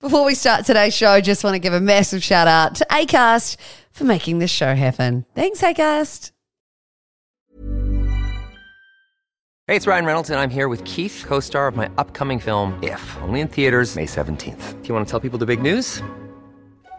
Before we start today's show, just want to give a massive shout out to ACAST for making this show happen. Thanks, ACAST. Hey, it's Ryan Reynolds, and I'm here with Keith, co star of my upcoming film, If, only in theaters, May 17th. Do you want to tell people the big news?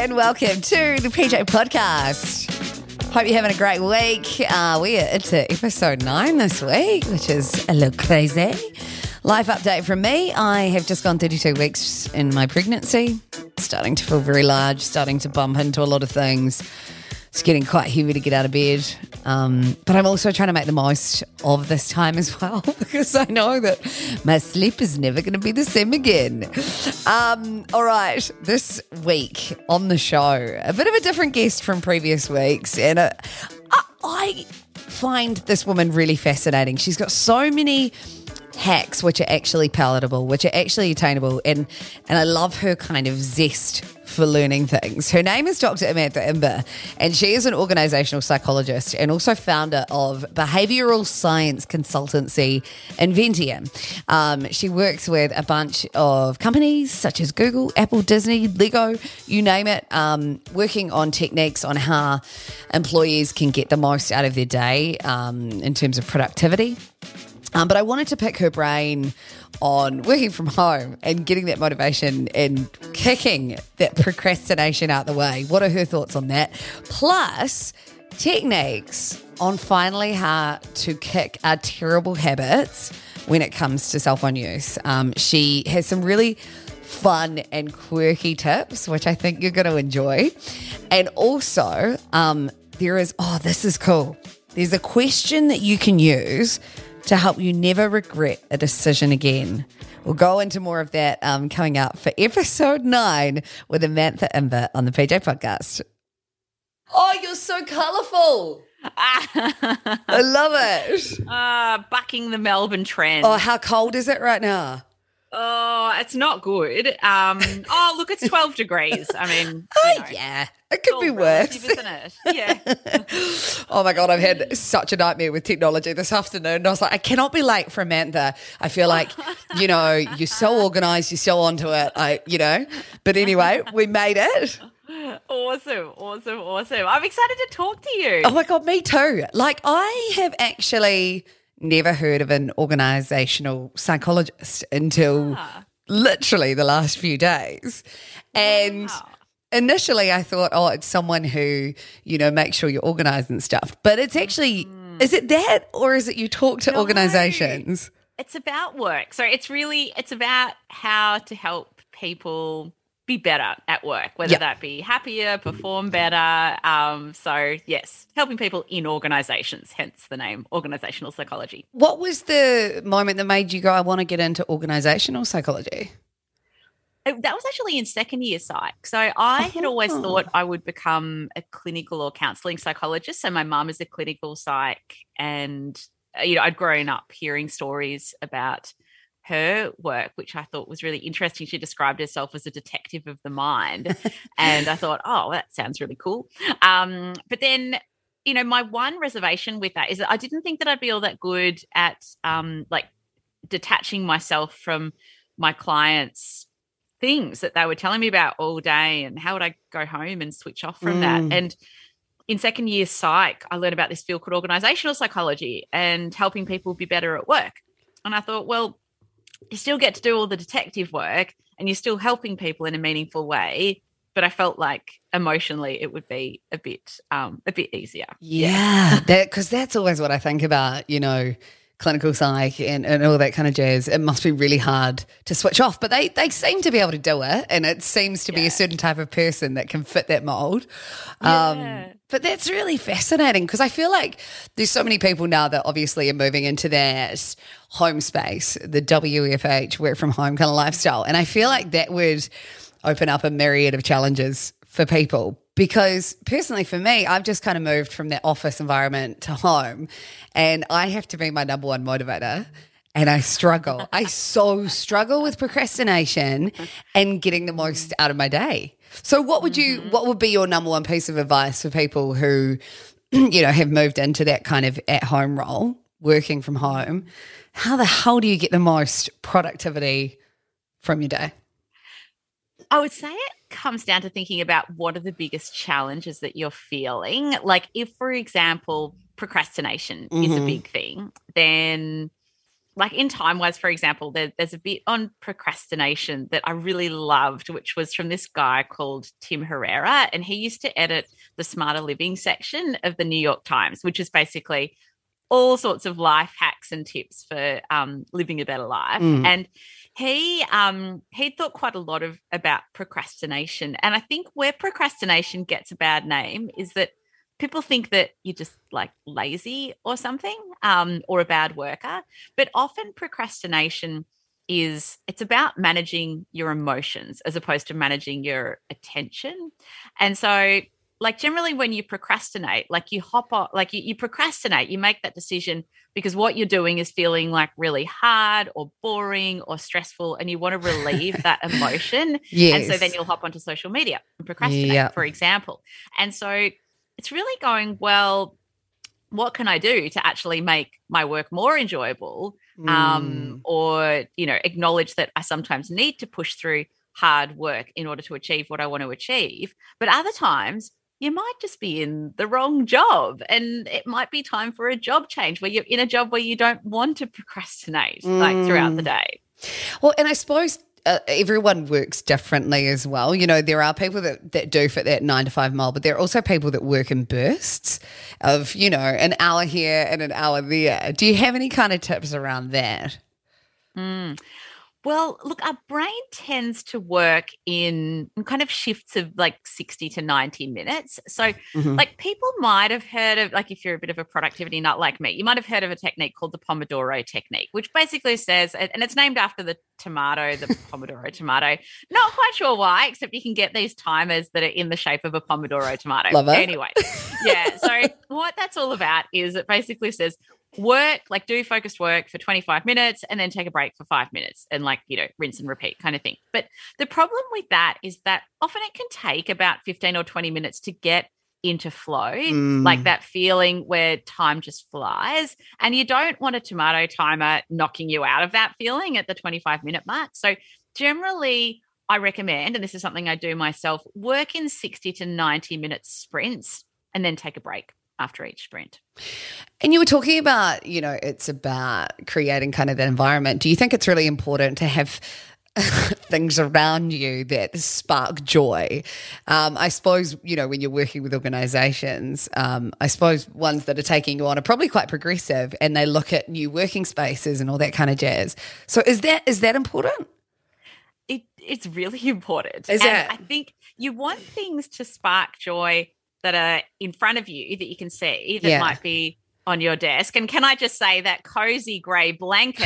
and welcome to the PJ Podcast. Hope you're having a great week. Uh, we are into episode nine this week, which is a little crazy. Life update from me. I have just gone 32 weeks in my pregnancy, starting to feel very large, starting to bump into a lot of things. It's getting quite heavy to get out of bed. Um, but I'm also trying to make the most of this time as well because I know that my sleep is never going to be the same again. Um, all right, this week on the show, a bit of a different guest from previous weeks. And uh, I, I find this woman really fascinating. She's got so many hacks which are actually palatable, which are actually attainable, and and I love her kind of zest for learning things. Her name is Dr. Amantha Imber, and she is an organizational psychologist and also founder of behavioral science consultancy Inventium. Um, she works with a bunch of companies such as Google, Apple, Disney, Lego, you name it, um, working on techniques on how employees can get the most out of their day um, in terms of productivity. Um, but I wanted to pick her brain on working from home and getting that motivation and kicking that procrastination out the way. What are her thoughts on that? Plus, techniques on finally how to kick our terrible habits when it comes to cell phone use. Um, she has some really fun and quirky tips, which I think you're going to enjoy. And also, um, there is, oh, this is cool. There's a question that you can use to help you never regret a decision again. We'll go into more of that um, coming up for episode nine with Amantha Imber on the PJ podcast. Oh, you're so colourful. I love it. Uh, bucking the Melbourne trend. Oh, how cold is it right now? Oh, it's not good. Um, oh, look, it's 12 degrees. I mean, Oh, you know, yeah. It could be worse. isn't it? Yeah. Oh my God, I've had such a nightmare with technology this afternoon. I was like, I cannot be late for Amantha. I feel like, you know, you're so organized, you're so onto it. I, you know, but anyway, we made it. awesome, awesome, awesome. I'm excited to talk to you. Oh my God, me too. Like, I have actually never heard of an organizational psychologist until ah. literally the last few days. And Wow. initially I thought, oh, it's someone who, you know, makes sure you're organized and stuff. But it's actually, hmm. is it that or is it you talk to No. organizations? It's about work. So it's really, it's about how to help people be better at work, whether Yep. that be happier, perform better. Um, so yes, helping people in organizations, hence the name organizational psychology. What was the moment that made you go, I want to get into organizational psychology? It- That was actually in second year psych. So I had always Oh. thought I would become a clinical or counseling psychologist. So my mum is a clinical psych, and uh, you know I'd grown up hearing stories about her work, which I thought was really interesting. She described herself as a detective of the mind, and I thought, oh, that sounds really cool. Um, but then. You know, my one reservation with that is that I didn't think that I'd be all that good at um, like detaching myself from my clients' things that they were telling me about all day and how would I go home and switch off from Mm. that. And in second year psych, I learned about this field called organizational psychology and helping people be better at work. And I thought, well, you still get to do all the detective work and you're still helping people in a meaningful way. But I felt like emotionally it would be a bit um, a bit easier. Yeah, that because that's always what I think about. You know, clinical psych and, and all that kind of jazz, it must be really hard to switch off. But they, they seem to be able to do it. And it seems to be a certain type of person that can fit that mold. Um, Yeah. but that's really fascinating because I feel like there's so many people now that obviously are moving into that home space, the WFH, work from home kind of lifestyle. And I feel like that would open up a myriad of challenges for people because personally for me i've just kind of moved from that office environment to home and i have to be my number one motivator and i struggle. I so struggle with procrastination and getting the most mm. out of my day. So what would you mm-hmm. what would be your number one piece of advice for people who you know have moved into that kind of at home role working from home? How the hell do you get the most productivity from your day? I would say it comes down to thinking about what are the biggest challenges that you're feeling. Like, if, for example, procrastination is a Mhm. big thing, then, like in Time Wise, for example, there, there's a bit on procrastination that I really loved, which was from this guy called Tim Herrera. And he used to edit the Smarter Living section of the New York Times, which is basically all sorts of life hacks and tips for um, living a better life. Mm. And he um he thought quite a lot of about procrastination and i think where procrastination gets a bad name is that people think that you're just like lazy or something um or a bad worker but often procrastination is it's about managing your emotions as opposed to managing your attention and so like generally when you procrastinate like you hop on like you, you procrastinate you make that decision because what you're doing is feeling like really hard or boring or stressful and you want to relieve that emotion yes. and so then you'll hop onto social media and procrastinate Yeah. for example and so it's really going well what can i do to actually make my work more enjoyable Mm. um, or you know acknowledge that i sometimes need to push through hard work in order to achieve what i want to achieve but other times you might just be in the wrong job and it might be time for a job change where you're in a job where you don't want to procrastinate like throughout the Mm. day Well, and I suppose uh, everyone works differently as well. You know, there are people that, that do fit that nine to five mile, but there are also people that work in bursts of, you know, an hour here and an hour there. Do you have any kind of tips around that? Mm. Well, look, our brain tends to work in in kind of shifts of like 60 to 90 minutes. So, Mhm. like, people might have heard of, like, if you're a bit of a productivity nut like me, you might have heard of a technique called the Pomodoro technique, which basically says, and and it's named after the tomato, the Pomodoro tomato. Not quite sure why, except you can get these timers that are in the shape of a Pomodoro tomato. Love it. Anyway, yeah. So, what that's all about is it basically says, work like do focused work for 25 minutes and then take a break for five minutes and like you know rinse and repeat kind of thing. But the problem with that is that often it can take about 15 or 20 minutes to get into flow Mm. like that feeling where time just flies and you don't want a tomato timer knocking you out of that feeling at the 25 minute mark. So generally i recommend and this is something i do myself work in 60 to 90 minute sprints and then take a break after each sprint And you were talking about, you know, it's about creating kind of that environment. Do you think it's really important to have things around you that spark joy? Um, I suppose, you know, when you're working with organizations, um, I suppose ones that are taking you on are probably quite progressive and they look at new working spaces and all that kind of jazz. So is that is that important? it it's really important. Is and it? I think you want things to spark joy that are in front of you that you can see that Yeah. might be on your desk. And can I just say that cozy grey blanket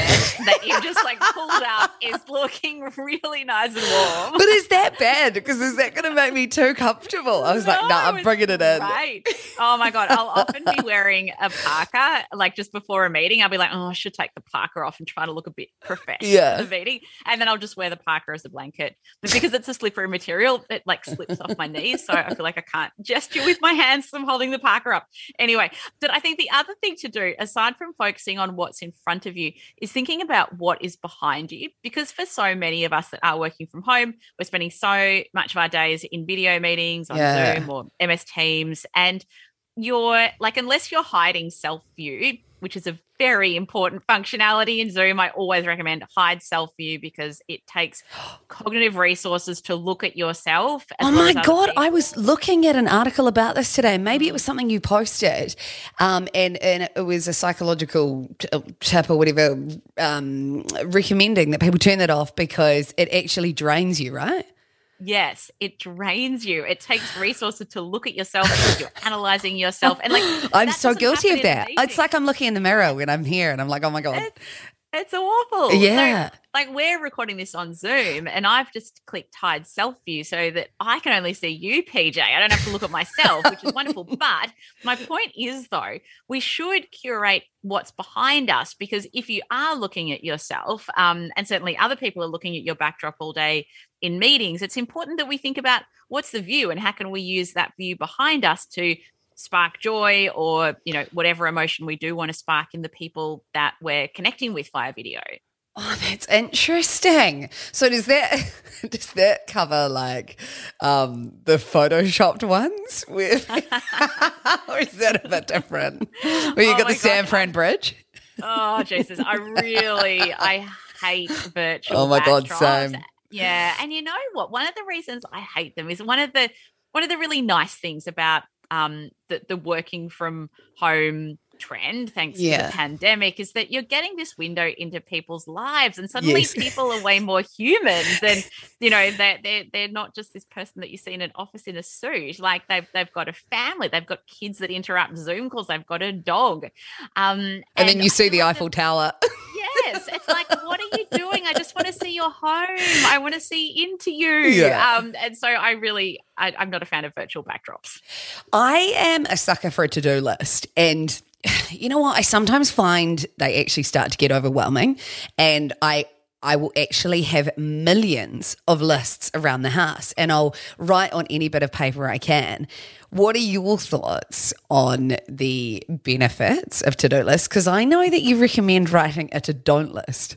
that you just like pulled up is looking really nice and warm. But is that bad? Because is that going to make me too comfortable? I was like, no, No, I'm bringing it in. Right. Oh my God. I'll often be wearing a parka, like just before a meeting. I'll be like, oh, I should take the parka off and try to look a bit professional Yeah. at the meeting. And then I'll just wear the parka as a blanket. But because it's a slippery material, it like slips off my knees. So I feel like I can't gesture with my hands. I'm holding the parka up. Anyway, but I think the other thing to do, aside from focusing on what's in front of you, is thinking about what is behind you. Because for so many of us that are working from home, we're spending so much of our days in video meetings on Yeah. Zoom or MS Teams. And you're like, unless you're hiding self view, which is a very important functionality in Zoom, I always recommend hide self view because it takes cognitive resources to look at yourself. Oh my God. I was looking at an article about this today. Maybe it was something you posted, um, and, and it was a psychological uh, tip or whatever um, recommending that people turn that off because it actually drains you, right? Yes, it drains you. It takes resources to look at yourself you're analyzing yourself. And like, I'm so guilty of that. It's like I'm looking in the mirror when I'm here and I'm like, oh my God. It's, it's awful. Yeah. So, like we're recording this on Zoom and I've just clicked hide self view so that I can only see you, PJ. I don't have to look at myself, which is wonderful. But my point is, though, we should curate what's behind us because if you are looking at yourself, um, and certainly other people are looking at your backdrop all day in meetings, it's important that we think about what's the view and how can we use that view behind us to spark joy or you know whatever emotion we do want to spark in the people that we're connecting with via video Oh, that's interesting. So does that does that cover like um the photoshopped ones with or is that a bit different? Where you oh got the San Fran Bridge? Oh Jesus, I really I hate virtual. Oh my god, same. Yeah, and you know what? One of the reasons I hate them is one of the one of the really nice things about um the the working from home trend thanks yeah. to the pandemic is that you're getting this window into people's lives and suddenly yes. people are way more human than you know they're, they're they're not just this person that you see in an office in a suit like they've they've got a family they've got kids that interrupt zoom calls they've got a dog um and, and then you see the eiffel tower yes it's like what are you doing i just want to see your home i want to see into you yeah. um and so i really I, i'm not a fan of virtual backdrops i am a sucker for a to-do list and you know what? I sometimes find they actually start to get overwhelming, and I I will actually have millions of lists around the house and I'll write on any bit of paper I can. What are your thoughts on the benefits of to do lists? Because I know that you recommend writing a to don't list.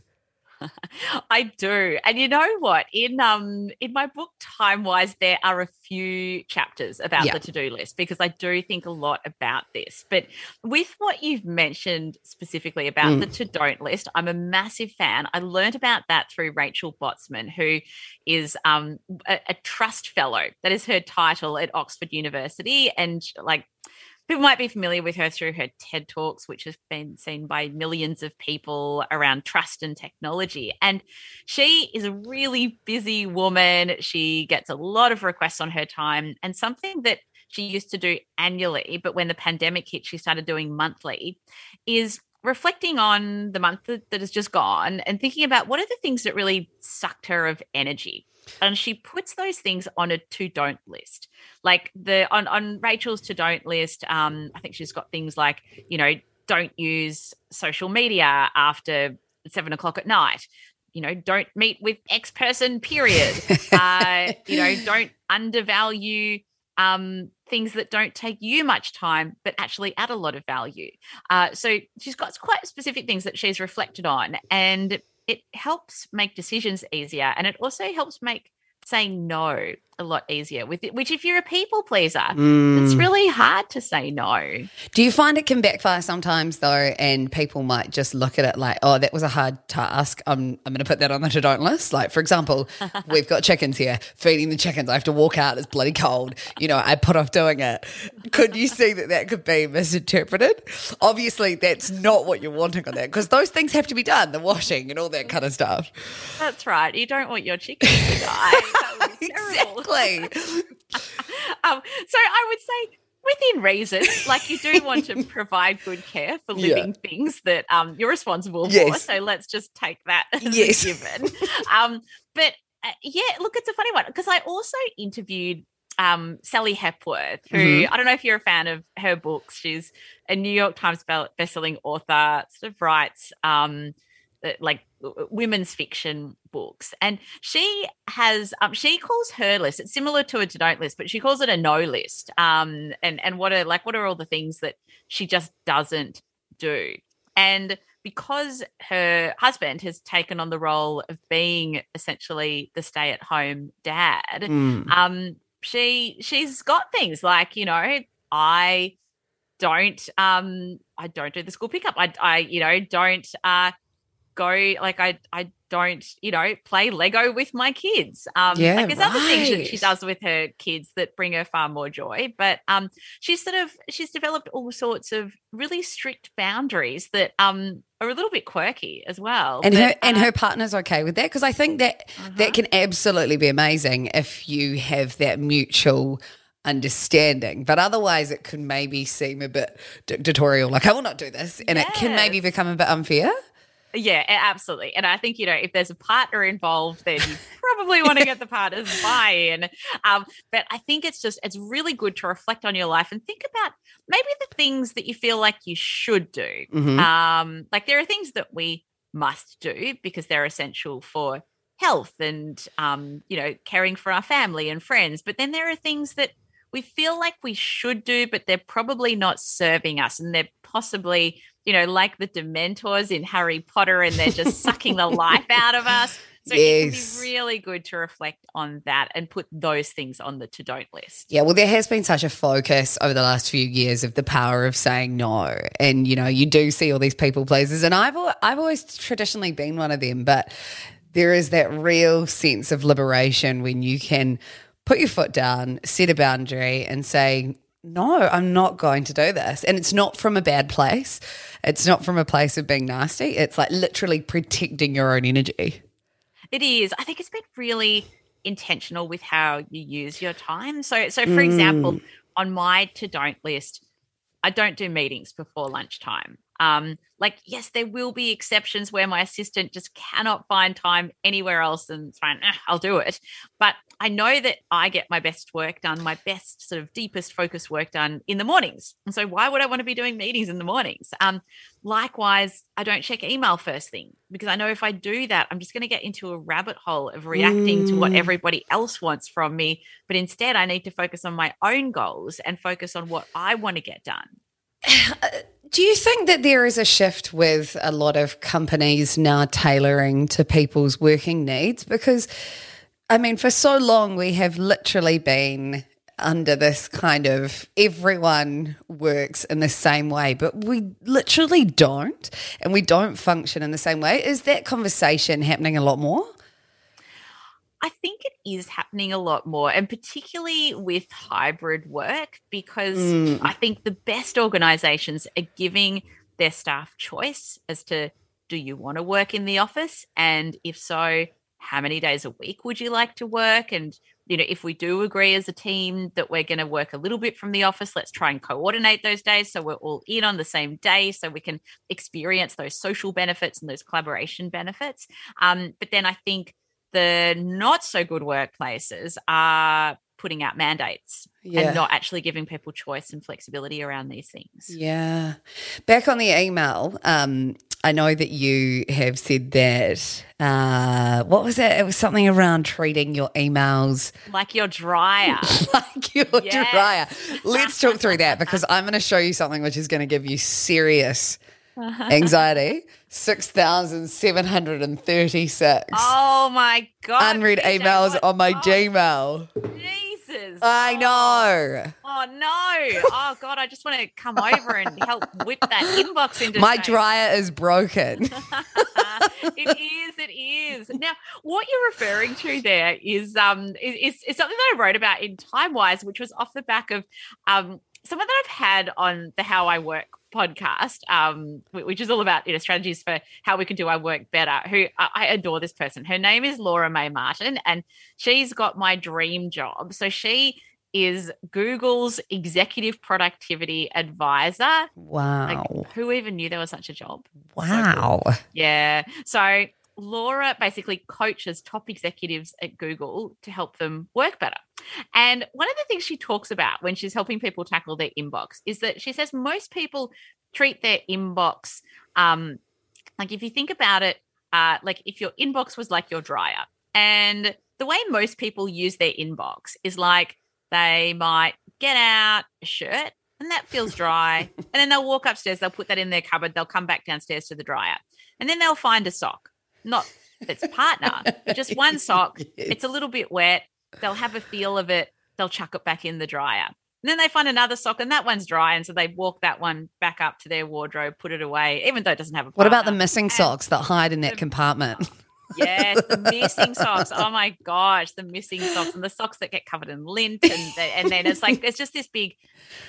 I do. And you know what? In um in my book Time Wise, there are a few chapters about the to-do list because I do think a lot about this. But with what you've mentioned specifically about mm. the to-don't list, I'm a massive fan. I learned about that through Rachel Botsman, who is um a, a trust fellow. That is her title at Oxford University. And like people might be familiar with her through her TED Talks, which has been seen by millions of people around trust and technology. And she is a really busy woman. She gets a lot of requests on her time. And something that she used to do annually, but when the pandemic hit, she started doing monthly, is reflecting on the month that, that has just gone and thinking about what are the things that really sucked her of energy. And she puts those things on a to don't list. Like the on on rachel's to don't list um i think she's got things like you know don't use social media after seven o'clock at night. You know don't meet with x person period. Uh you know don't undervalue um things that don't take you much time but actually add a lot of value. Uh so she's got quite specific things that she's reflected on and it helps make decisions easier and it also helps make saying no a lot easier with it which if you're a people pleaser mm. it's really hard to say no. Do you find it can backfire sometimes though and people might just look at it like oh that was a hard task. I'm, I'm going to put that on the to don't list. Like for example we've got chickens here feeding the chickens. I have to walk out. It's bloody cold. You know i put off doing it. Could you see that that could be misinterpreted? Obviously that's not what you're wanting on that because those things have to be done the washing and all that kind of stuff. That's right. You don't want your chickens to die exactly. um, so I would say within reason, like you do want to provide good care for living yeah. things that um, you're responsible yes. for. So let's just take that as yes. a given. Um, but uh, yeah, look, it's a funny one because I also interviewed um, Sally Hepworth, who mm-hmm. I don't know if you're a fan of her books. She's a New York Times best-selling author, sort of writes um, uh, like women's fiction books and she has um, she calls her list it's similar to a to don't list but she calls it a no list um and and what are like what are all the things that she just doesn't do and because her husband has taken on the role of being essentially the stay at home dad mm. um she she's got things like you know i don't um I don't do the school pickup. I I you know don't uh go like I I don't you know play Lego with my kids. Um, Yeah, like there's other things that she does with her kids that bring her far more joy. But um, she's sort of she's developed all sorts of really strict boundaries that um are a little bit quirky as well. And But, her and uh, her partner's okay with that because I think that that can absolutely be amazing if you have that mutual understanding. But otherwise, it can maybe seem a bit dictatorial. Like I will not do this, and it can maybe become a bit unfair. Yeah, absolutely. And I think, you know, if there's a partner involved, then you probably want to get the partner's buy in. Um, but I think it's just, it's really good to reflect on your life and think about maybe the things that you feel like you should do. Mhm. Um, like there are things that we must do because they're essential for health and, um, you know, caring for our family and friends. But then there are things that we feel like we should do, but they're probably not serving us and they're possibly, you know, like the Dementors in Harry Potter and they're just sucking the life out of us. So it Yes. can be really good to reflect on that and put those things on the to don't list. Yeah, well, there has been such a focus over the last few years of the power of saying no, and you know, you do see all these people pleasers, and I've I've always traditionally been one of them, but there is that real sense of liberation when you can put your foot down, set a boundary, and say. No, I'm not going to do this. And it's not from a bad place. It's not from a place of being nasty. It's like literally protecting your own energy. It is. I think it's been really intentional with how you use your time. So, so for hmm. example, on my to don't list, I don't do meetings before lunchtime. Um, like, yes, there will be exceptions where my assistant just cannot find time anywhere else, and it's fine. "Eh, I'll do it. But I know that I get my best work done, my best sort of deepest focus work done in the mornings. And so, why would I want to be doing meetings in the mornings? Um, likewise, I don't check email first thing because I know if I do that, I'm just going to get into a rabbit hole of reacting to what everybody else wants from me. But instead, I need to focus on my own goals and focus on what I want to get done. Do you think that there is a shift with a lot of companies now tailoring to people's working needs? Because, I mean, for so long we have literally been under this kind of everyone works in the same way, but we literally don't, and we don't function in the same way. Is that conversation happening a lot more? I think it is happening a lot more, and particularly with hybrid work, because Mm. I think the best organizations are giving their staff choice as to do you want to work in the office? And if so, how many days a week would you like to work? And, you know, if we do agree as a team that we're going to work a little bit from the office, let's try and coordinate those days so we're all in on the same day so we can experience those social benefits and those collaboration benefits. Um, but then I think the not so good workplaces are putting out mandates Yeah. and not actually giving people choice and flexibility around these things. Yeah. Back on the email, um, I know that you have said that, uh, what was it? It was something around treating your emails Like your dryer. like your Yes. dryer. Let's talk through that because I'm going to show you something which is going to give you serious anxiety. 6,736 oh my god. unread PJ, emails what- on my oh, Gmail. Jesus. I know. Oh no. Oh god, I just want to come over and help whip that inbox into My shape. dryer is broken. it is. It is. Now, what you're referring to there is um is, is, is something that I wrote about in Time Wise, which was off the back of um someone that I've had on the How I Work podcast, um, which is all about you know strategies for how we can do our work better. Who I, adore this person. Her name is Laura Mae Martin, and she's got my dream job. So she is Google's executive productivity advisor. Wow. Like, who even knew there was such a job? wow. Yeah. So Laura basically coaches top executives at Google to help them work better. And one of the things she talks about when she's helping people tackle their inbox is that she says most people treat their inbox um, like if you think about it, uh, like if your inbox was like your dryer, and the way most people use their inbox is like they might get out a shirt and that feels dry, and then they'll walk upstairs, they'll put that in their cupboard, they'll come back downstairs to the dryer, and then they'll find a sock, not its partner, just one sock. It's a little bit wet. They'll have a feel of it. They'll chuck it back in the dryer. And then they find another sock and that one's dry. And so they walk that one back up to their wardrobe, put it away, even though it doesn't have a partner. What about the missing And- socks that hide in that the- compartment? Yes, the missing socks. Oh my gosh, the missing socks and the socks that get covered in lint, and the, and then it's like it's just this big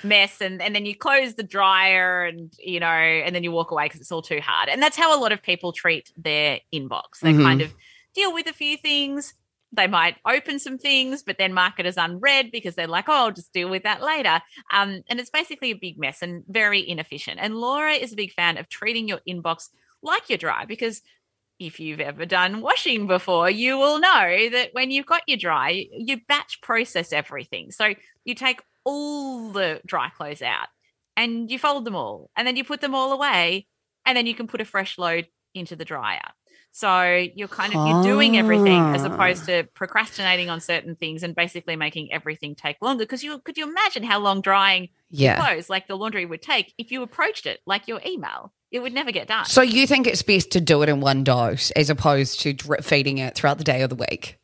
mess, and and then you close the dryer, and you know, and then you walk away because it's all too hard, and that's how a lot of people treat their inbox. They Mhm. kind of deal with a few things. They might open some things, but then mark it as unread because they're like, "Oh, I'll just deal with that later." Um, and it's basically a big mess and very inefficient. And Laura is a big fan of treating your inbox like your dry because if you've ever done washing before, you will know that when you've got your dry, you batch process everything. So you take all the dry clothes out and you fold them all, and then you put them all away, and then you can put a fresh load into the dryer. So you're kind of you're doing everything as opposed to procrastinating on certain things and basically making everything take longer. Because you could you imagine how long drying Yeah. clothes like the laundry would take if you approached it like your email? It would never get done. So you think it's best to do it in one dose as opposed to drip feeding it throughout the day or the week?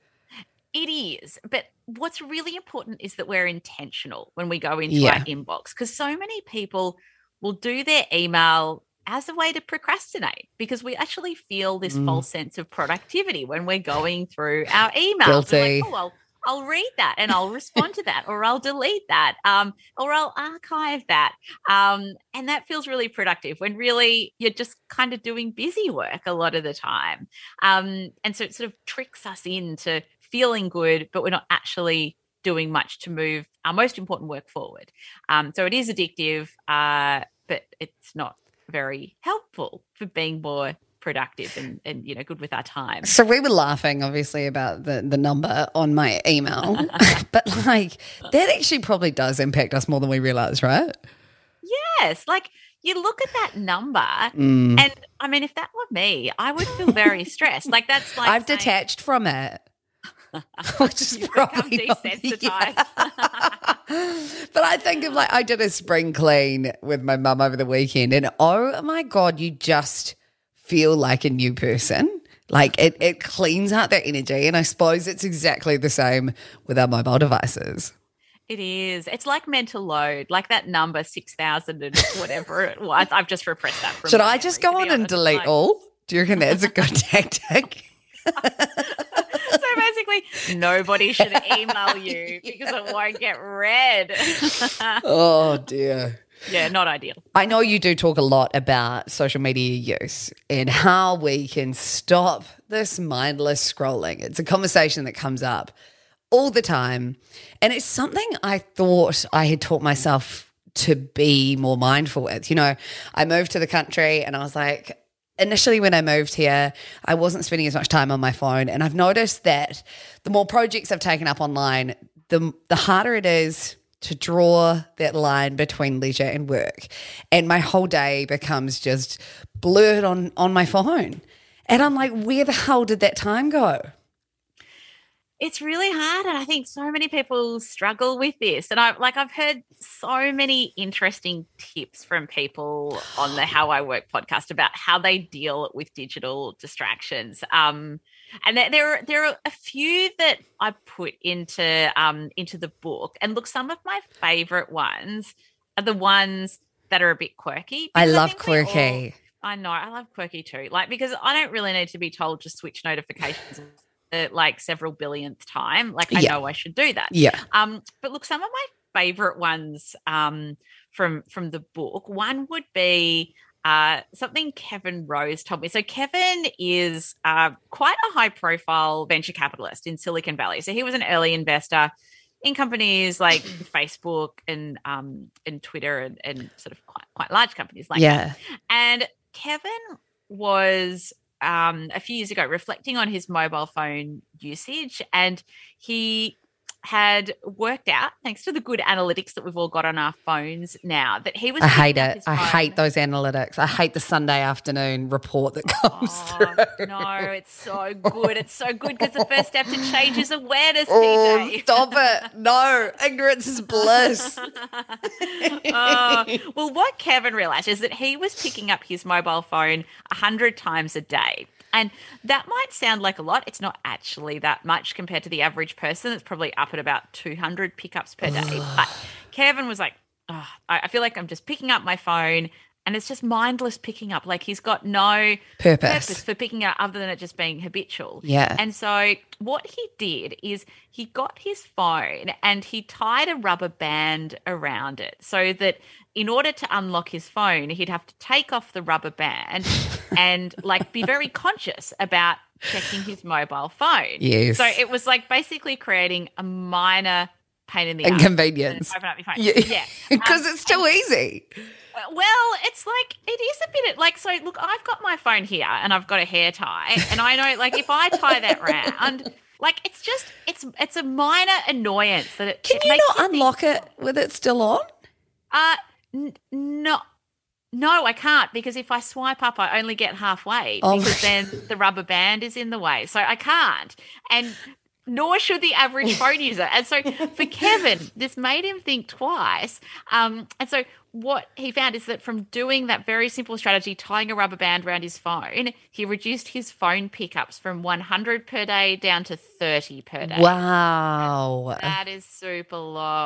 It is. But what's really important is that we're intentional when we go into Yeah. our inbox because so many people will do their email as a way to procrastinate because we actually feel this Mm. false sense of productivity when we're going through our emails. Guilty. Like, oh, I'll, I'll read that and I'll respond to that or I'll delete that um, or I'll archive that. Um, and that feels really productive when really you're just kind of doing busy work a lot of the time. Um, and so it sort of tricks us into feeling good, but we're not actually doing much to move our most important work forward. Um, so it is addictive, uh, but it's not very helpful for being more productive and, and you know good with our time. So we were laughing, obviously, about the, the number on my email, but like that actually probably does impact us more than we realize, right? Yes, like you look at that number, Mm. and I mean, if that were me, I would feel very stressed. Like that's like I've saying- detached from it. Which is probably not the- desensitized. but I think of like I did a spring clean with my mum over the weekend, and oh my god, you just feel like a new person. Like it, it cleans out that energy, and I suppose it's exactly the same with our mobile devices. It is. It's like mental load, like that number six thousand and whatever it was. I've just repressed that. From Should I just go on and delete Like- all? Do you reckon that's a good tactic? so basically, nobody should email you because it won't get read. Oh dear. Yeah, not ideal. I know you do talk a lot about social media use and how we can stop this mindless scrolling. It's a conversation that comes up all the time. And it's something I thought I had taught myself to be more mindful with. You know, I moved to the country and I was like, initially when I moved here, I wasn't spending as much time on my phone. And I've noticed that the more projects I've taken up online, the the harder it is to draw that line between leisure and work. And my whole day becomes just blurred on on my phone. And I'm like, where the hell did that time go? It's really hard, and I think so many people struggle with this. And I like I've heard so many interesting tips from people on the How I Work podcast about how they deal with digital distractions. Um, and there, there are there are a few that I put into um into the book. And look, some of my favorite ones are the ones that are a bit quirky. I love think we all- quirky. I know. I love quirky too. Like because I don't really need to be told to switch notifications uh, like several billionth time. Like I Yeah. know I should do that. Yeah. Um, but look, some of my favorite ones um from from the book. One would be uh, something Kevin Rose told me. So Kevin is uh, quite a high profile venture capitalist in Silicon Valley. So he was an early investor in companies like Facebook and um, and Twitter and, and sort of quite quite large companies like that. yeah. And Kevin was um, a few years ago reflecting on his mobile phone usage, and he had worked out, thanks to the good analytics that we've all got on our phones now, that he was. I hate it. I hate those analytics. I hate the Sunday afternoon report that comes Oh, through. no, it's so good. It's so good because the first step to change is awareness, Oh, PJ. stop it. No, ignorance is bliss. Oh, well, what Kevin realized is that he was picking up his mobile phone a hundred times a day. And that might sound like a lot. It's not actually that much compared to the average person. It's probably up at about 200 pickups per day. But Kevin was like, oh, I, I feel like I'm just picking up my phone and it's just mindless picking up. Like he's got no Purpose. purpose for picking up other than it just being habitual. Yeah. And so what he did is he got his phone and he tied a rubber band around it so that in order to unlock his phone, he'd have to take off the rubber band and like be very conscious about checking his mobile phone. Yes. So it was like basically creating a minor pain in the ass. Inconvenience. Open up your phone. Yeah. Yeah. Because Um, it's too easy. well, it's like it is a bit like so. Look, I've got my phone here and I've got a hair tie, and I know like if I tie that round, like it's just it's it's a minor annoyance that it. Can it you not think, unlock it with it still on? Uh, n- no. No, I can't because if I swipe up, I only get halfway Oh because my- then the rubber band is in the way. So I can't. And nor should the average phone user. And so for Kevin, this made him think twice. Um, and so what he found is that from doing that very simple strategy, tying a rubber band around his phone, he reduced his phone pickups from 100 per day down to 30 per day. Wow. That is super low.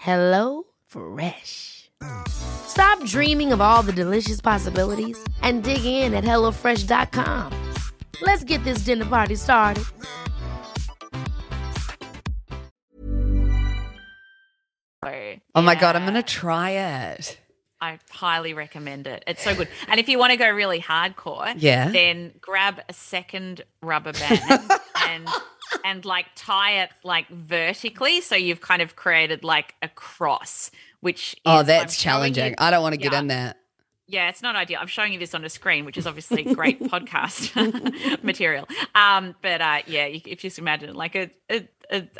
Hello Fresh. Stop dreaming of all the delicious possibilities and dig in at HelloFresh.com. Let's get this dinner party started. Oh my God, I'm going to try it. I highly recommend it. It's so good. And if you want to go really hardcore, Yeah. then grab a second rubber band and and like tie it like vertically so you've kind of created like a cross which is, Oh, I'm that's challenging. you- I don't want to get in that. yeah, it's not ideal. I'm showing you this on a screen, which is obviously great podcast material. Um, but uh, yeah, if you just imagine like a a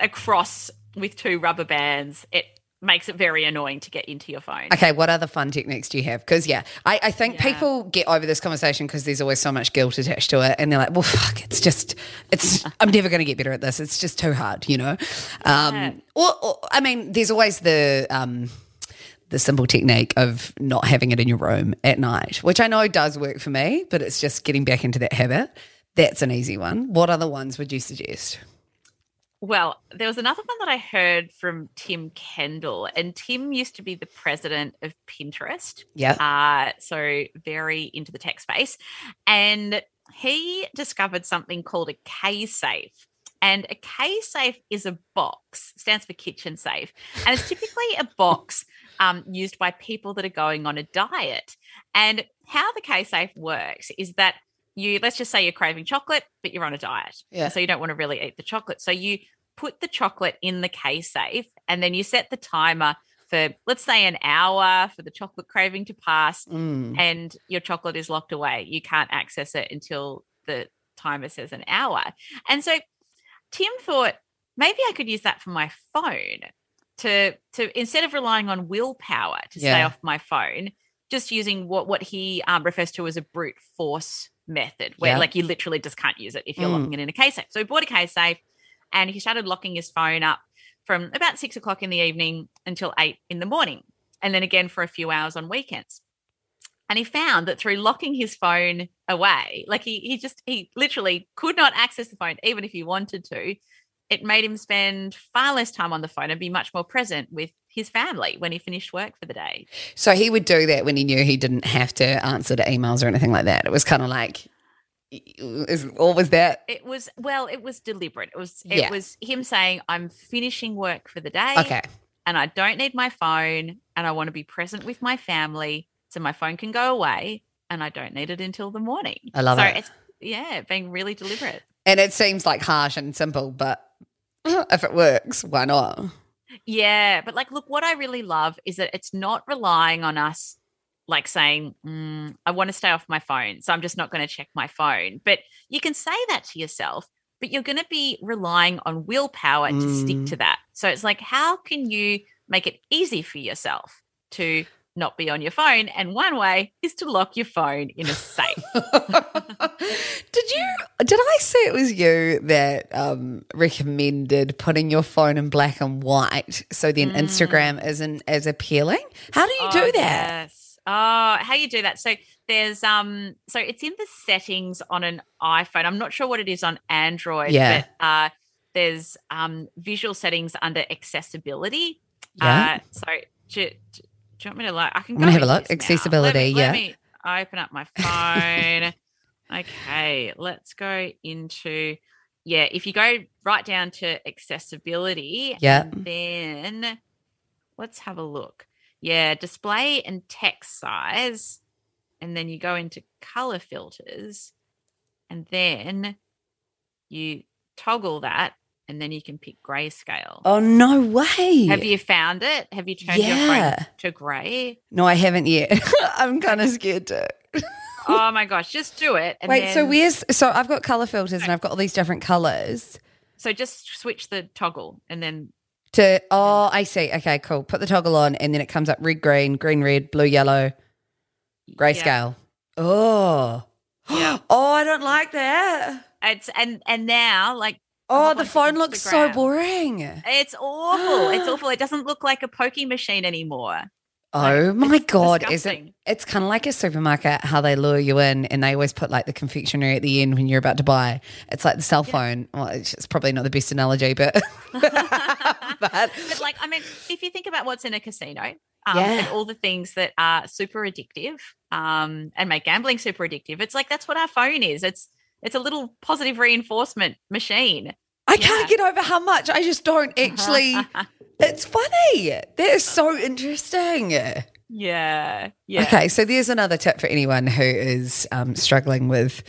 a cross with two rubber bands, it makes it very annoying to get into your phone. Okay, what other fun techniques do you have? Because yeah, I, I think Yeah. people get over this conversation because there's always so much guilt attached to it, and they're like, "Well, fuck, it's just, it's, I'm never going to get better at this. It's just too hard," you know. Um, Yeah. or, or I mean, there's always the um, the simple technique of not having it in your room at night, which I know does work for me, but it's just getting back into that habit. That's an easy one. What other ones would you suggest? Well, there was another one that I heard from Tim Kendall, and Tim used to be the president of Pinterest. Yeah. Uh, so very into the tech space. And he discovered something called a K safe. And a K safe is a box, stands for kitchen safe. And it's typically a box um, used by people that are going on a diet. And how the K safe works is that you, let's just say you're craving chocolate, but you're on a diet. Yeah. So you don't want to really eat the chocolate. So you put the chocolate in the K safe and then you set the timer for, let's say, an hour for the chocolate craving to pass Mm. and your chocolate is locked away. You can't access it until the timer says an hour. And so Tim thought maybe I could use that for my phone to to instead of relying on willpower to stay off my phone, just using what what he um, refers to as a brute force method, where Yeah. like you literally just can't use it if you're Mm. locking it in a K safe. So he bought a K safe, and he started locking his phone up from about six o'clock in the evening until eight in the morning, and then again for a few hours on weekends. And he found that through locking his phone away, like he he just he literally could not access the phone even if he wanted to. It made him spend far less time on the phone and be much more present with his family when he finished work for the day. So he would do that when he knew he didn't have to answer to emails or anything like that. It was kind of like, is, or was that? It was well, it was deliberate. It was it Yeah. was him saying, "I'm finishing work for the day, Okay. and I don't need my phone, and I want to be present with my family, so my phone can go away, and I don't need it until the morning." I love so it. It's yeah, being really deliberate. And it seems like harsh and simple, but if it works, why not? Yeah, but like, look, what I really love is that it's not relying on us like saying, mm, I want to stay off my phone, so I'm just not going to check my phone. But you can say that to yourself, but you're going to be relying on willpower to stick Mm. to that. So it's like, how can you make it easy for yourself to not be on your phone? And one way is to lock your phone in a safe. did you? Did I say it was you that um, recommended putting your phone in black and white so then Instagram isn't as appealing? How do you Mm. Oh, do that? Yes. Oh, how you do that? So there's um so it's in the settings on an iPhone. I'm not sure what it is on Android, Yeah. but uh there's um visual settings under accessibility. Yeah. Uh so do, do, do you want me to like I can I'm go gonna have a look. Accessibility, Let me, yeah. Let me open up my phone. okay, let's go into yeah, if you go right down to accessibility, Yeah. then let's have a look. Yeah, display and text size. And then you go into color filters. And then you toggle that. And then you can pick grayscale. Oh no way! Have you found it? Have you turned your Yeah. phone to gray? No, I haven't yet. I'm kind of scared to. Oh my gosh, just do it. And Wait, so where's so I've got color filters and I've got all these different colors So just switch the toggle and then to. Oh, I see. Okay, cool. Put the toggle on, and then it comes up red, green, green, red, blue, yellow, grayscale. Oh, Yeah. oh, I don't like that. it's and and now like Oh, the phone looks so boring. It's awful. it's awful. It doesn't look like a pokey machine anymore. Oh my it's god, is it? It's kind of like a supermarket how they lure you in, and they always put like the confectionery at the end when you're about to buy. It's like the cell phone. Well, it's, it's probably not the best analogy, but but But like, I mean, if you think about what's in a casino, um, Yeah. and all the things that are super addictive, um, and make gambling super addictive, it's like that's what our phone is. It's it's a little positive reinforcement machine. I can't get over how much I just don't actually. it's funny. That is so interesting. Yeah, yeah. Okay, so there's another tip for anyone who is um, struggling with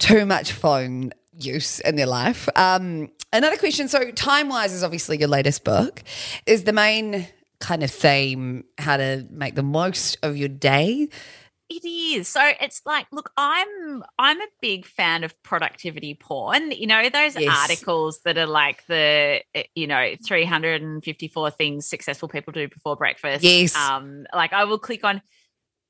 too much phone use in their life. Um, another question. So, time wise is obviously your latest book. Is the main kind of theme how to make the most of your day? It is. So it's like, look, I'm I'm a big fan of productivity porn. You know, those Yes. articles that are like the eh, you know, 354 things successful people do before breakfast. Yes. Um, like I will click on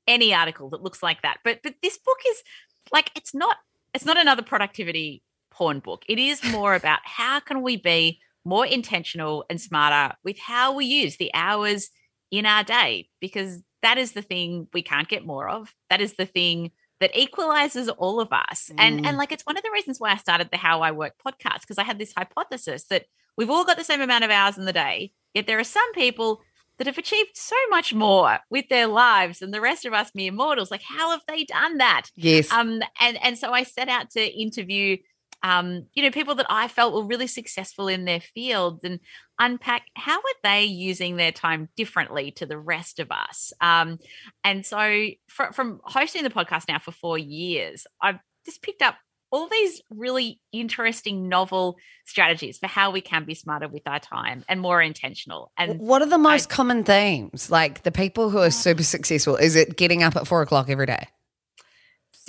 any article that looks like that. But but this book is like it's not it's not another productivity porn book. It is more about how can we be more intentional and smarter with how we use the hours in our day because that is the thing we can't get more of. That is the thing that equalizes all of us. And and like it's one of the reasons why I started the How I Work podcast because I had this hypothesis that we've all got the same amount of hours in the day, yet there are some people that have achieved so much more with their lives than the rest of us mere mortals. Like how have they done that? Yes. Um, and and so I set out to interview, um, you know, people that I felt were really successful in their fields and unpack how are they using their time differently to the rest of us. Um, and so fr- from hosting the podcast now for four years, I've just picked up all these really interesting novel strategies for how we can be smarter with our time and more intentional. And what are the most common themes? Like the people who are super successful, is it getting up at four o'clock every day?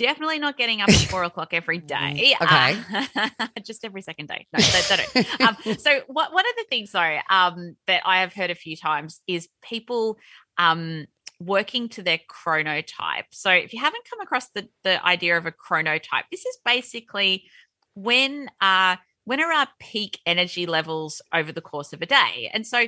Definitely not getting up at four o'clock every day. Okay. Uh, just every second day. No, they don't. Um, so what, one of the things though um, that I have heard a few times is people um, working to their chronotype. So if you haven't come across the, the idea of a chronotype, this is basically when uh, when are our peak energy levels over the course of a day? And so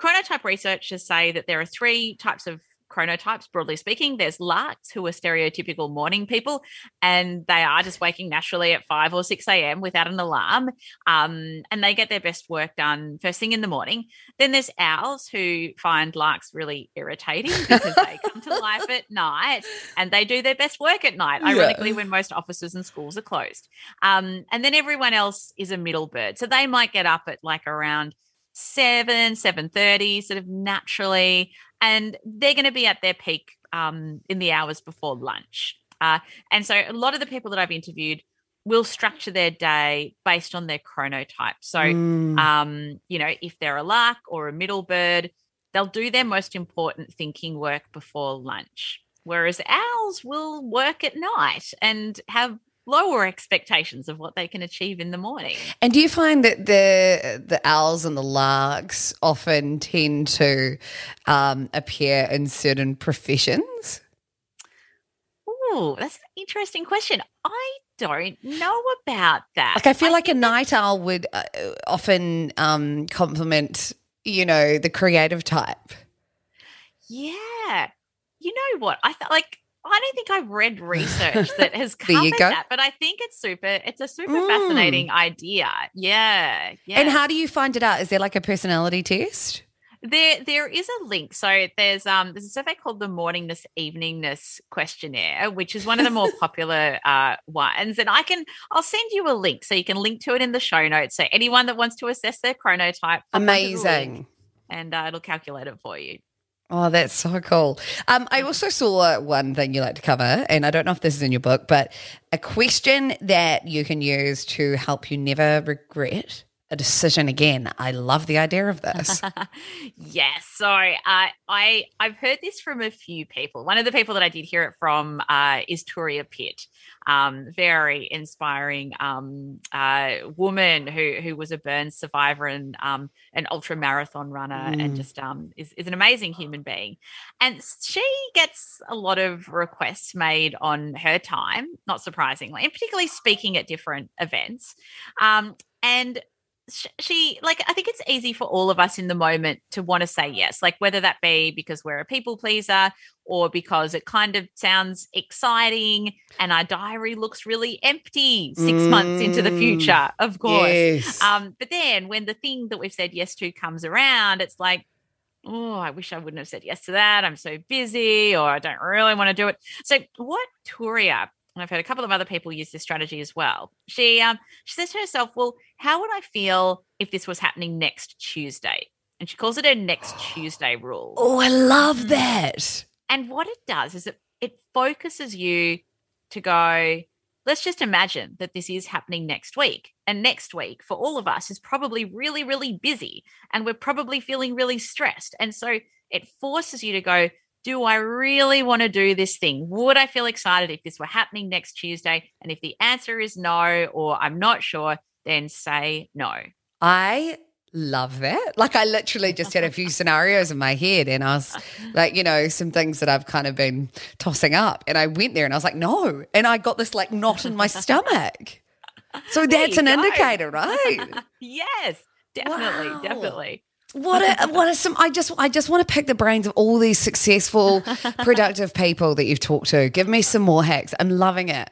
chronotype researchers say that there are three types of chronotypes, broadly speaking. There's larks who are stereotypical morning people, and they are just waking naturally at 5 or 6 a.m. without an alarm. Um, and they get their best work done first thing in the morning. Then there's owls who find larks really irritating because they come to life at night and they do their best work at night, ironically, yeah. when most offices and schools are closed. Um, and then everyone else is a middle bird. So they might get up at like around 7 7.30 sort of naturally and they're going to be at their peak um, in the hours before lunch uh, and so a lot of the people that i've interviewed will structure their day based on their chronotype so mm. um, you know if they're a lark or a middle bird they'll do their most important thinking work before lunch whereas owls will work at night and have lower expectations of what they can achieve in the morning. And do you find that the the owls and the larks often tend to um, appear in certain professions? Oh, that's an interesting question. I don't know about that. Like, I feel I like a night owl would uh, often um, complement, you know, the creative type. Yeah. You know what? I thought like I don't think I've read research that has covered that, but I think it's super. It's a super mm. fascinating idea. Yeah, yeah. And how do you find it out? Is there like a personality test? There, there is a link. So there's um there's a survey called the Morningness Eveningness Questionnaire, which is one of the more popular uh, ones. And I can I'll send you a link so you can link to it in the show notes. So anyone that wants to assess their chronotype, amazing, and uh, it'll calculate it for you. Oh, that's so cool. Um, I also saw one thing you like to cover, and I don't know if this is in your book, but a question that you can use to help you never regret a decision again. I love the idea of this. yes. So uh, I I've heard this from a few people. One of the people that I did hear it from uh, is Turia Pitt, um, very inspiring um, uh, woman who who was a burn survivor and um, an ultra marathon runner, mm. and just um, is is an amazing human being. And she gets a lot of requests made on her time, not surprisingly, and particularly speaking at different events. Um, and she like i think it's easy for all of us in the moment to want to say yes like whether that be because we're a people pleaser or because it kind of sounds exciting and our diary looks really empty six mm, months into the future mm, of course. Yes. um but then when the thing that we've said yes to comes around it's like oh i wish i wouldn't have said yes to that. I'm so busy or i don't really want to do it. So what turia and I've heard a couple of other people use this strategy as well. She um she says to herself, "Well, how would I feel if this was happening next Tuesday?" And she calls it her next Tuesday rule. Oh, I love mm. that. And what it does is it it focuses you to go, let's just imagine that this is happening next week. And next week for all of us is probably really, really busy. And we're probably feeling really stressed. And so it forces you to go, do I really want to do this thing? Would I feel excited if this were happening next Tuesday? And if the answer is no, or I'm not sure, then say no. I love that. Like, I literally just had a few scenarios in my head, and I was like, you know, some things that I've kind of been tossing up. And I went there and I was like, no. And I got this like knot in my stomach. So that's an go. indicator, right? yes, definitely. Wow. Definitely. What are, what are some? I just I just want to pick the brains of all these successful, productive people that you've talked to. Give me some more hacks. I'm loving it.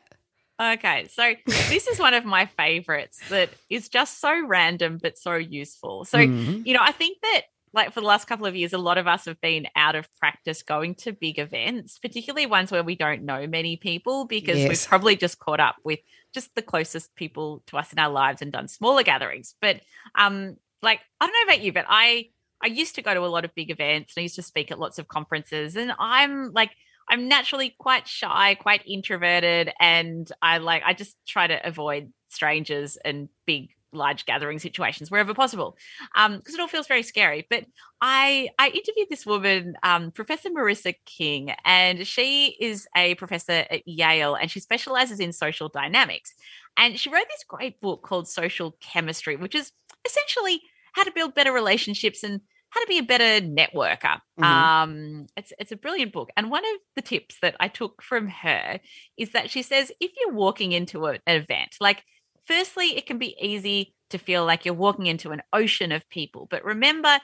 Okay, so this is one of my favorites that is just so random but so useful. So mm-hmm. you know, I think that like for the last couple of years, a lot of us have been out of practice going to big events, particularly ones where we don't know many people because yes. we've probably just caught up with just the closest people to us in our lives and done smaller gatherings. But um, like I don't know about you, but I I used to go to a lot of big events and I used to speak at lots of conferences and I'm like I'm naturally quite shy, quite introverted and I like I just try to avoid strangers and big large gathering situations wherever possible um because it all feels very scary but i i interviewed this woman um professor marissa king and she is a professor at yale and she specializes in social dynamics and she wrote this great book called social chemistry which is essentially how to build better relationships and how to be a better networker. Mm-hmm. Um, it's it's a brilliant book, and one of the tips that I took from her is that she says if you're walking into a, an event, like firstly, it can be easy to feel like you're walking into an ocean of people, but remember.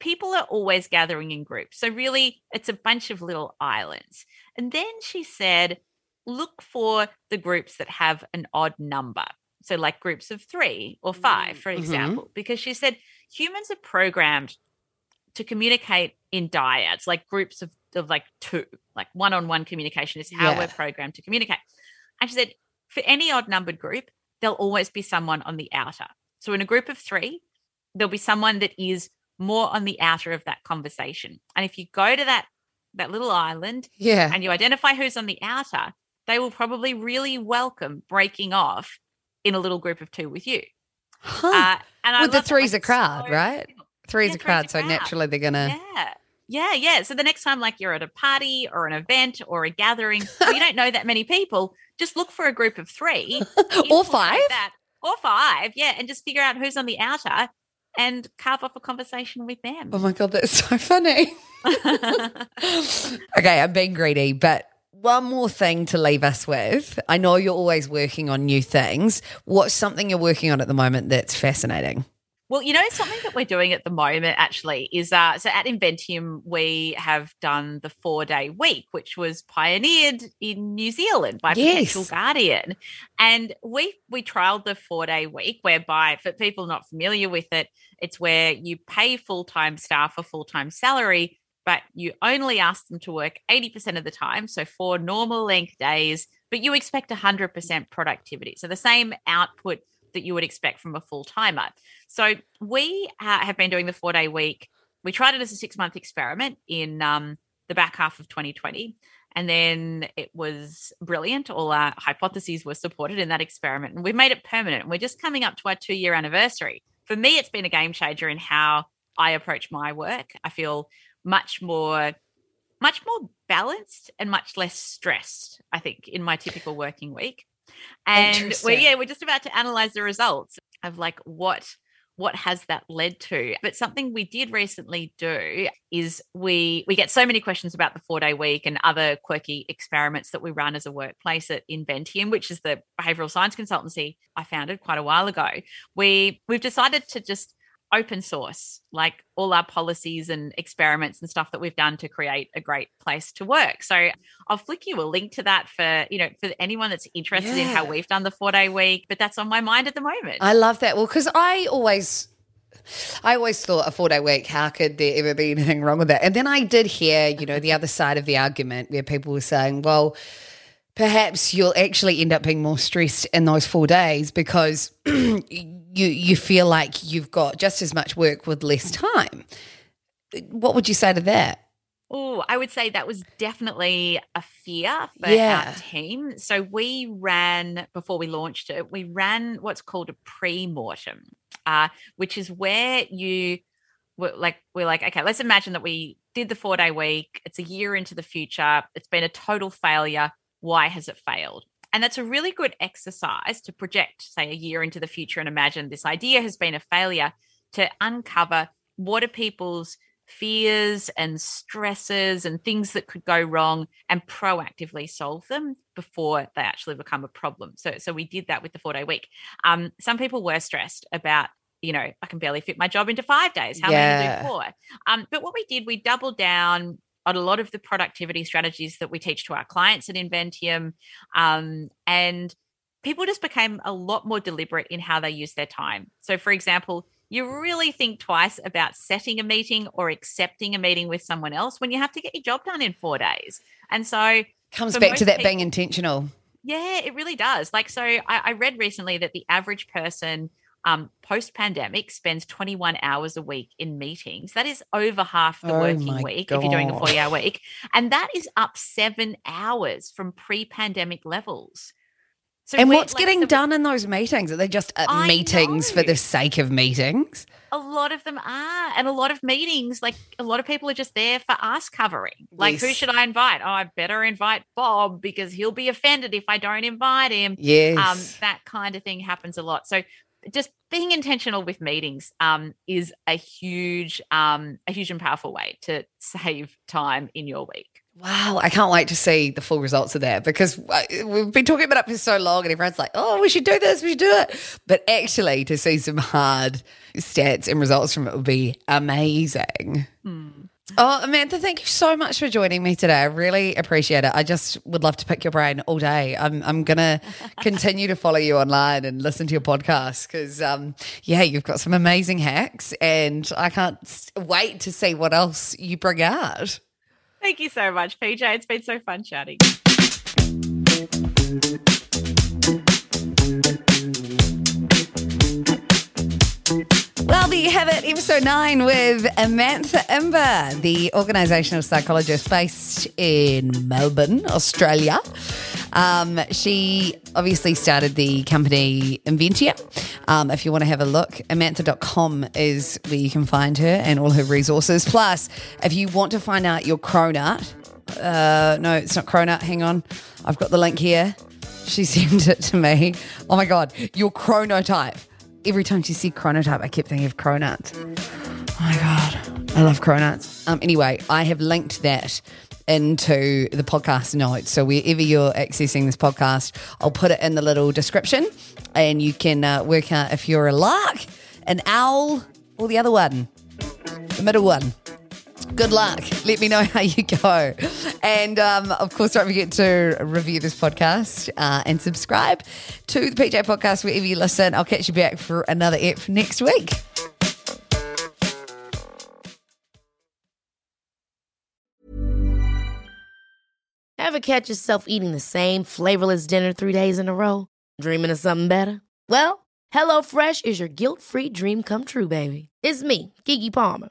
people are always gathering in groups. So, really, it's a bunch of little islands. And then she said, look for the groups that have an odd number. So, like groups of three or five, mm, for mm-hmm. example, because she said humans are programmed to communicate in dyads, like groups of, of like two, like one on one communication is how Yeah. we're programmed to communicate. And she said, for any odd numbered group, there'll always be someone on the outer. So, in a group of three, there'll be someone that is more on the outer of that conversation. And if you go to that that little island Yeah. and you identify who's on the outer, they will probably really welcome breaking off in a little group of two with you. Huh. Uh, and I Well, the that, three's a crowd, so right? Three's yeah, a crowd, so crowd. naturally they're gonna. Yeah. Yeah, yeah. So the next time, like you're at a party or an event or a gathering, you don't know that many people, just look for a group of three or five. that, or five, yeah, and just figure out who's on the outer and carve off a conversation with them. Oh my god, that's so funny. okay, I'm being greedy, but one more thing to leave us with. I know you're always working on new things. What's something you're working on at the moment that's fascinating? Well, you know, something that we're doing at the moment actually is uh, so at Inventium, we have done the four day week, which was pioneered in New Zealand by Yes. Perpetual Guardian. And we we trialed the four day week, whereby for people not familiar with it, it's where you pay full time staff a full time salary, but you only ask them to work 80% of the time. So four normal length days, but you expect 100% productivity. So the same output that you would expect from a full timer. So we uh, have been doing the four day week. We tried it as a six month experiment in um, the back half of 2020. And then it was brilliant. All our hypotheses were supported in that experiment. And we made it permanent. And we're just coming up to our two year anniversary. For me, it's been a game changer in how I approach my work. I feel much more much more balanced and much less stressed, I think, in my typical working week. And we're yeah, we're just about to analyze the results of like what what has that led to? But something we did recently do is we we get so many questions about the four day week and other quirky experiments that we run as a workplace at inventium which is the behavioral science consultancy i founded quite a while ago. We we've decided to just open source like all our policies and experiments and stuff that we've done to create a great place to work so i'll flick you a link to that for you know for anyone that's interested in how we've done the four day week but that's on my mind at the moment I love that. Well, because I always. I always thought a four day week, how could there ever be anything wrong with that? And then I did hear, you know, the other side of the argument where people were saying, well, perhaps you'll actually end up being more stressed in those four days because you you feel like you've got just as much work with less time. What would you say to that? Oh, I would say that was definitely a fear for Yeah. our team. So we ran before we launched it. We ran what's called a pre-mortem, uh, which is where you were like we're like, okay, let's imagine that we did the four-day week. It's a year into the future. It's been a total failure. Why has it failed? And that's a really good exercise to project, say, a year into the future and imagine this idea has been a failure to uncover what are people's fears and stresses and things that could go wrong and proactively solve them before they actually become a problem. So so we did that with the 4-day week. Um some people were stressed about you know, I can barely fit my job into 5 days. How many Yeah. do 4? Um but what we did we doubled down on a lot of the productivity strategies that we teach to our clients at Inventium um and people just became a lot more deliberate in how they use their time. So, for example, you really think twice about setting a meeting or accepting a meeting with someone else when you have to get your job done in four days. And so, Comes back to that being intentional. yeah, it really does. Like, so I, I read recently that the average person um, post pandemic spends 21 hours a week in meetings. That is over half the Oh working week if you're doing a God. 40 hour week. And that is up seven hours from pre pandemic levels. So and what's like, getting we- done in those meetings? Are they just I meetings for the sake of meetings? A lot of them are. And a lot of meetings, like a lot of people are just there for ass covering. Like, who should I invite? Oh, I better invite Bob because he'll be offended if I don't invite him. Yes. Um, that kind of thing happens a lot. So just being intentional with meetings um, is a huge, um, a huge and powerful way to save time in your week. Wow, I can't wait to see the full results of that because uh, we've been talking about it for so long and everyone's like, oh, we should do this, we should do it. But actually, to see some hard stats and results from it would be amazing. Oh, Amantha, thank you so much for joining me today. I really appreciate it. I just would love to pick your brain all day. I'm, I'm going to continue to follow you online and listen to your podcast because, um, yeah, you've got some amazing hacks and I can't wait to see what else you bring out. Thank you so much, PJ. It's been so fun chatting. Well, there you have it, episode nine with Amantha Imber, the organisational psychologist based in Melbourne, Australia. Um, she obviously started the company Inventia. Um, if you want to have a look, amantha.com is where you can find her and all her resources. Plus, if you want to find out your cronut, uh, no, it's not cronut, hang on. I've got the link here. She sent it to me. Oh my God, your chronotype. Every time she said chronotype, I kept thinking of cronuts. Oh my God, I love cronuts. Um, anyway, I have linked that into the podcast notes. So wherever you're accessing this podcast, I'll put it in the little description and you can uh, work out if you're a lark, an owl, or the other one, the middle one. Good luck. Let me know how you go. And um, of course, don't forget to review this podcast uh, and subscribe to the PJ podcast wherever you listen. I'll catch you back for another ep next week. Ever catch yourself eating the same flavorless dinner three days in a row? Dreaming of something better? Well, HelloFresh is your guilt free dream come true, baby. It's me, Keke Palmer.